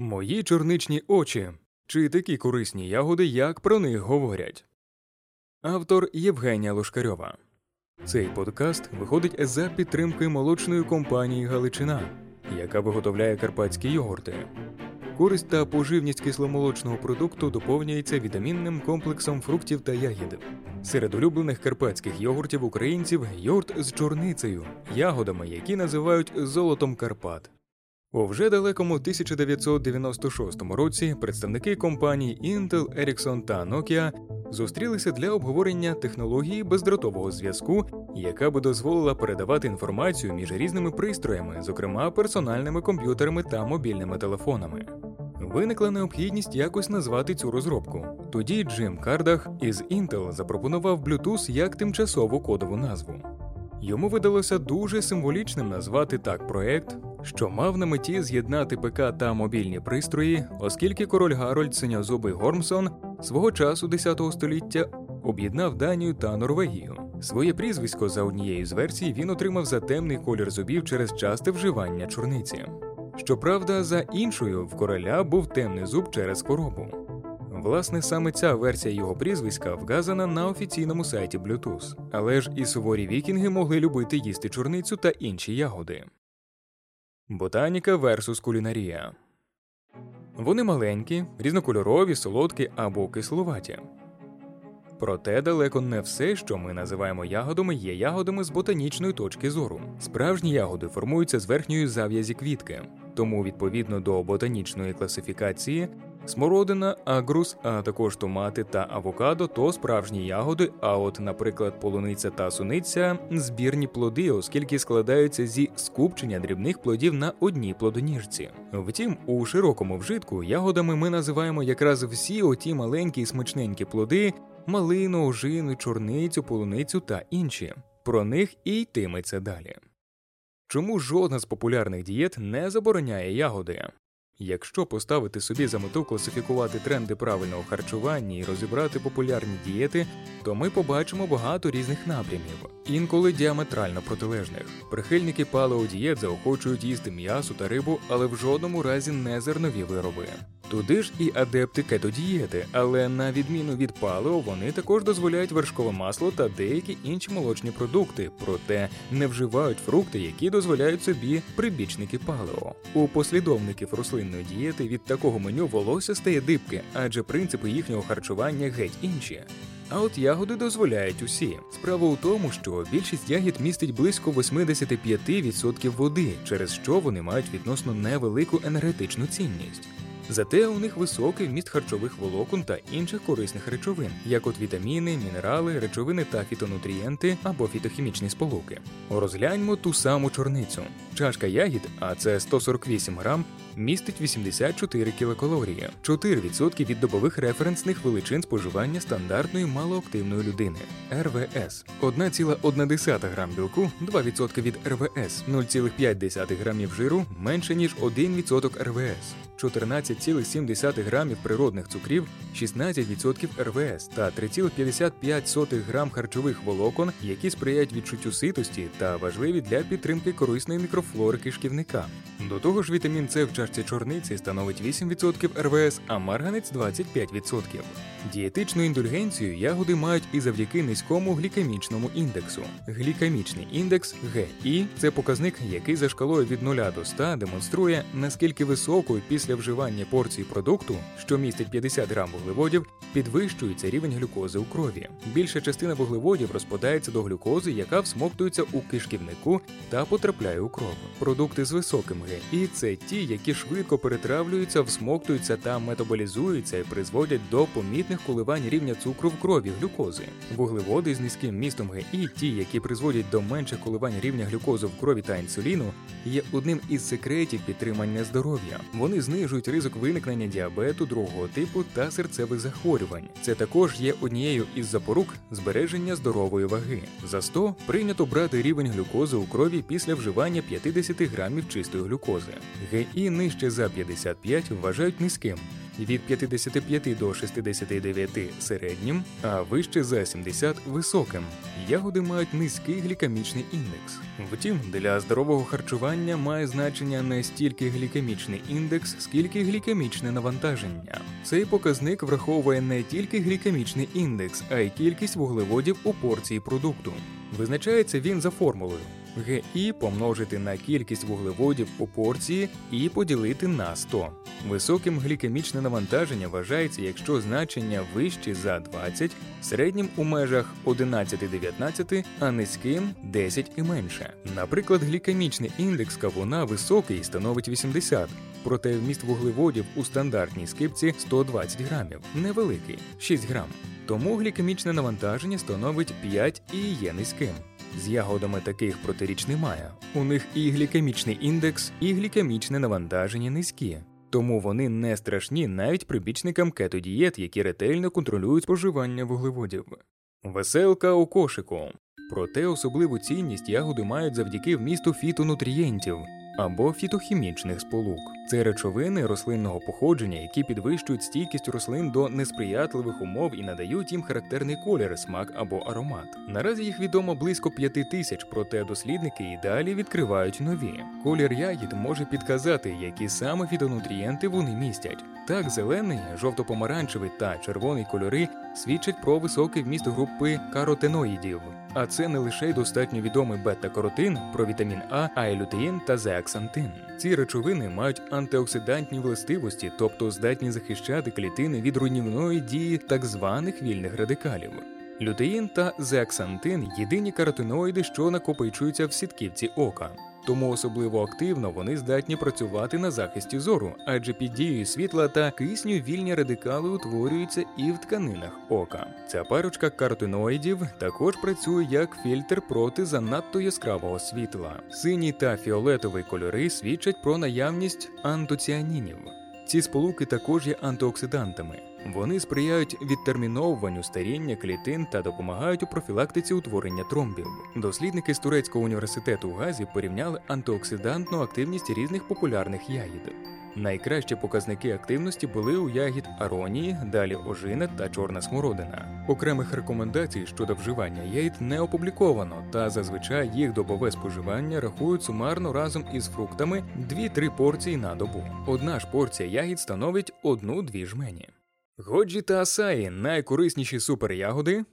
Мої чорничні очі. Чи такі корисні ягоди, як про них говорять? Автор Євгенія Лошкарьова. Цей подкаст виходить за підтримки молочної компанії Галичина, яка виготовляє карпатські йогурти. Користь та поживність кисломолочного продукту доповнюється вітамінним комплексом фруктів та ягід. Серед улюблених карпатських йогуртів українців йогурт з чорницею, ягодами, які називають золотом Карпат. У вже далекому 1996 році представники компаній Intel, Ericsson та Nokia зустрілися для обговорення технології бездротового зв'язку, яка би дозволила передавати інформацію між різними пристроями, зокрема персональними комп'ютерами та мобільними телефонами. Виникла необхідність якось назвати цю розробку. Тоді Джим Кардах із Intel запропонував Bluetooth як тимчасову кодову назву. Йому видалося дуже символічним назвати так проект, що мав на меті з'єднати ПК та мобільні пристрої, оскільки король Гарольд Синьозубий Гормсон свого часу 10 століття об'єднав Данію та Норвегію. Своє прізвисько за однією з версій він отримав за темний колір зубів через часте вживання чорниці. Щоправда, за іншою в короля був темний зуб через хворобу. Власне, саме ця версія його прізвиська вказана на офіційному сайті Bluetooth. але ж і суворі вікінги могли любити їсти чорницю та інші ягоди. Ботаніка версус кулінарія. Вони маленькі, різнокольорові, солодкі або кисловаті. Проте далеко не все, що ми називаємо ягодами, є ягодами з ботанічної точки зору. Справжні ягоди формуються з верхньої зав'язі квітки, тому відповідно до ботанічної класифікації Смородина, агрус, а також томати та авокадо то справжні ягоди. А от, наприклад, полуниця та суниця збірні плоди, оскільки складаються зі скупчення дрібних плодів на одній плодоніжці. Втім, у широкому вжитку ягодами ми називаємо якраз всі оті маленькі смачненькі плоди, малину, ожину, чорницю, полуницю та інші. Про них і йтиметься далі. Чому жодна з популярних дієт не забороняє ягоди? Якщо поставити собі за мету класифікувати тренди правильного харчування і розібрати популярні дієти, то ми побачимо багато різних напрямів, інколи діаметрально протилежних. Прихильники палеодієт заохочують їсти м'ясо та рибу, але в жодному разі не зернові вироби. Туди ж і адепти кетодієти, але на відміну від палео, вони також дозволяють вершкове масло та деякі інші молочні продукти, проте не вживають фрукти, які дозволяють собі прибічники палео. У послідовників рослинної дієти від такого меню волосся стає дибки, адже принципи їхнього харчування геть інші. А от ягоди дозволяють усі. Справа у тому, що більшість ягід містить близько 85% води, через що вони мають відносно невелику енергетичну цінність. Зате у них високий вміст харчових волокон та інших корисних речовин, як от вітаміни, мінерали, речовини та фітонутрієнти або фітохімічні сполуки. Розгляньмо ту саму чорницю. Чашка ягід, а це 148 грам, містить 84 кілокалорії, 4% від добових референсних величин споживання стандартної малоактивної людини РВС, 1,1 грам білку, 2% від РВС, 0,5 грамів жиру менше ніж 1% РВС. 14,7 грамів природних цукрів, 16% РВС та 3,55 грам харчових волокон, які сприяють відчуттю ситості та важливі для підтримки корисної мікрофлори кишківника. До того ж, вітамін С в чашці чорниці становить 8% РВС, а марганець 25%. Дієтичну індульгенцію ягоди мають і завдяки низькому глікемічному індексу. Глікемічний індекс ГІ це показник, який за шкалою від 0 до 100 демонструє, наскільки високою після вживання порції продукту, що містить 50 грам вуглеводів, підвищується рівень глюкози у крові. Більша частина вуглеводів розпадається до глюкози, яка всмоктується у кишківнику та потрапляє у кров. Продукти з високим ГІ – це ті, які швидко перетравлюються, всмоктуються та метаболізуються і призводять до помітних коливань рівня цукру в крові глюкози. Вуглеводи з низьким містом ГІ, ті, які призводять до менших коливань рівня глюкози в крові та інсуліну, є одним із секретів підтримання здоров'я. Вони знижують ризик виникнення діабету другого типу та серцевих захворювань. Це також є однією із запорук збереження здорової ваги. За 100 прийнято брати рівень глюкози у крові після вживання 50 грамів чистої глюкози. ГІ нижче за 55 вважають низьким. Від 55 до 69 середнім, а вище за 70 високим. Ягоди мають низький глікемічний індекс. Втім, для здорового харчування має значення не стільки глікемічний індекс, скільки глікемічне навантаження. Цей показник враховує не тільки глікемічний індекс, а й кількість вуглеводів у порції продукту. Визначається він за формулою ГІ помножити на кількість вуглеводів у порції і поділити на 100. Високим глікемічне навантаження вважається, якщо значення вищі за 20, середнім у межах 11-19, а низьким 10 і менше. Наприклад, глікемічний індекс кавуна високий становить 80, проте вміст вуглеводів у стандартній скипці 120 грамів, невеликий 6 грам. Тому глікемічне навантаження становить 5 і є низьким. З ягодами таких протиріч немає. У них і глікемічний індекс, і глікемічне навантаження низькі. Тому вони не страшні навіть прибічникам кетодієт, які ретельно контролюють споживання вуглеводів. Веселка у кошику. Проте особливу цінність ягоди мають завдяки вмісту фітонутрієнтів або фітохімічних сполук. Це речовини рослинного походження, які підвищують стійкість рослин до несприятливих умов і надають їм характерний колір, смак або аромат. Наразі їх відомо близько п'яти тисяч, проте дослідники і далі відкривають нові. Колір ягід може підказати, які саме фітонутрієнти вони містять. Так, зелений, жовто-помаранчевий та червоний кольори свідчать про високий вміст групи каротиноїдів. А це не лише й достатньо відомий бета-каротин, про вітамін А, а й лютеїн та зеаксантин. Ці речовини мають антиоксидантні властивості, тобто здатні захищати клітини від руйнівної дії так званих вільних радикалів. Лютеїн та зеаксантин єдині каротиноїди, що накопичуються в сітківці ока. Тому особливо активно вони здатні працювати на захисті зору, адже під дією світла та кисню вільні радикали утворюються і в тканинах ока. Ця парочка картиноїдів також працює як фільтр проти занадто яскравого світла. Синій та фіолетовий кольори свідчать про наявність антоціанінів. Ці сполуки також є антиоксидантами. Вони сприяють відтерміновуванню старіння клітин та допомагають у профілактиці утворення тромбів. Дослідники з турецького університету у Газі порівняли антиоксидантну активність різних популярних ягід. Найкращі показники активності були у ягід аронії, далі ожина та чорна смородина. Окремих рекомендацій щодо вживання ягід не опубліковано, та зазвичай їх добове споживання рахують сумарно разом із фруктами 2-3 порції на добу. Одна ж порція ягід становить одну-дві жмені. Годжі та асаї найкорисніші суперягоди.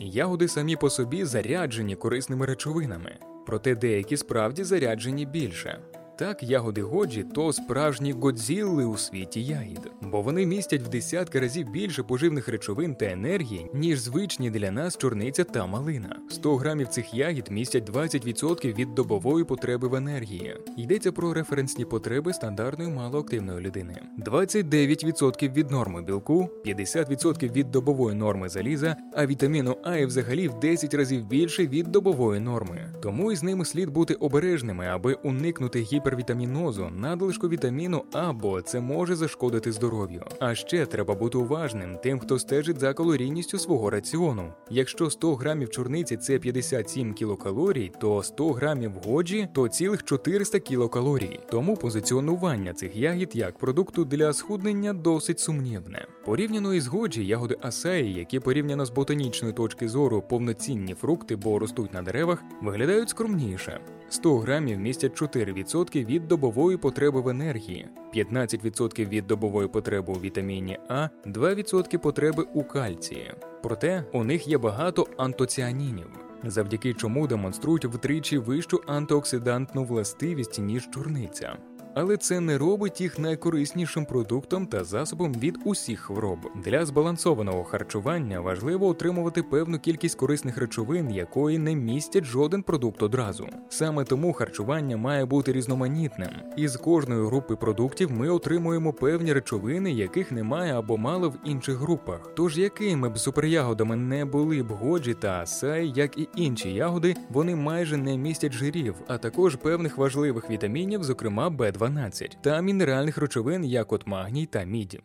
Ягоди самі по собі заряджені корисними речовинами, проте деякі справді заряджені більше. Так, ягоди годжі то справжні годзілли у світі ягід, бо вони містять в десятки разів більше поживних речовин та енергії, ніж звичні для нас чорниця та малина. 100 грамів цих ягід містять 20% від добової потреби в енергії. Йдеться про референсні потреби стандартної малоактивної людини, 29% від норми білку, 50% від добової норми заліза, а вітаміну А і взагалі в 10 разів більше від добової норми. Тому із ними слід бути обережними, аби уникнути гіп гіпервітамінозу, надлишку вітаміну А, бо це може зашкодити здоров'ю. А ще треба бути уважним тим, хто стежить за калорійністю свого раціону. Якщо 100 грамів чорниці це 57 кілокалорій, то 100 грамів годжі то цілих 400 кілокалорій. Тому позиціонування цих ягід як продукту для схуднення досить сумнівне. Порівняно із годжі, ягоди асаї, які порівняно з ботанічної точки зору повноцінні фрукти, бо ростуть на деревах, виглядають скромніше. 100 грамів містять 4% від добової потреби в енергії, 15% від добової потреби у вітаміні А, 2% потреби у кальції. Проте у них є багато антоціанінів, завдяки чому демонструють втричі вищу антиоксидантну властивість ніж чорниця але це не робить їх найкориснішим продуктом та засобом від усіх хвороб. Для збалансованого харчування важливо отримувати певну кількість корисних речовин, якої не містять жоден продукт одразу. Саме тому харчування має бути різноманітним. Із кожної групи продуктів ми отримуємо певні речовини, яких немає або мало в інших групах. Тож якими б суперягодами не були б годжі та асай, як і інші ягоди, вони майже не містять жирів, а також певних важливих вітамінів, зокрема Б12. 12 та мінеральних речовин, як от магній та міді.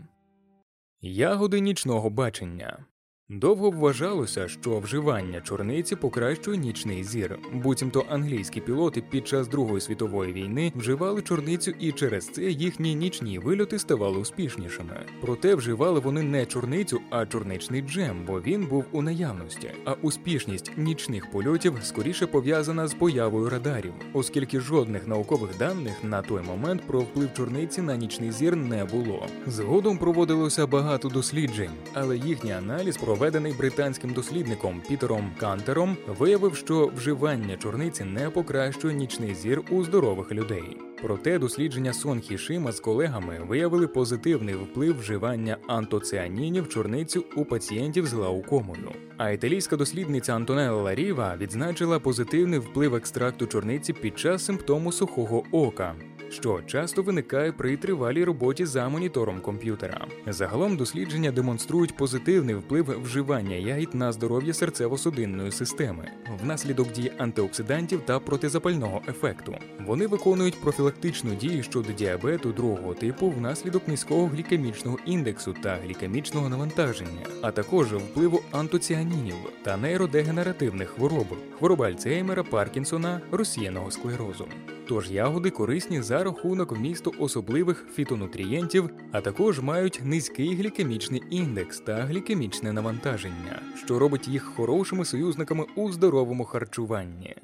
Ягоди нічного бачення. Довго вважалося, що вживання чорниці покращує нічний зір. Буцімто англійські пілоти під час Другої світової війни вживали чорницю, і через це їхні нічні вильоти ставали успішнішими. Проте вживали вони не чорницю, а чорничний джем, бо він був у наявності. А успішність нічних польотів скоріше пов'язана з появою радарів, оскільки жодних наукових даних на той момент про вплив чорниці на нічний зір не було. Згодом проводилося багато досліджень, але їхній аналіз проведений британським дослідником Пітером Кантером, виявив, що вживання чорниці не покращує нічний зір у здорових людей. Проте дослідження Сон Хішима з колегами виявили позитивний вплив вживання антоціанінів чорницю у пацієнтів з глаукомою. А італійська дослідниця Антонелла Ларіва відзначила позитивний вплив екстракту чорниці під час симптому сухого ока що часто виникає при тривалій роботі за монітором комп'ютера. Загалом дослідження демонструють позитивний вплив вживання ягід на здоров'я серцево-судинної системи внаслідок дії антиоксидантів та протизапального ефекту. Вони виконують профілактичну дію щодо діабету другого типу внаслідок низького глікемічного індексу та глікемічного навантаження, а також впливу антоціанінів та нейродегенеративних хвороб, хвороби Альцгеймера, Паркінсона, розсіяного склерозу. Тож ягоди корисні за рахунок вмісту особливих фітонутрієнтів, а також мають низький глікемічний індекс та глікемічне навантаження, що робить їх хорошими союзниками у здоровому харчуванні.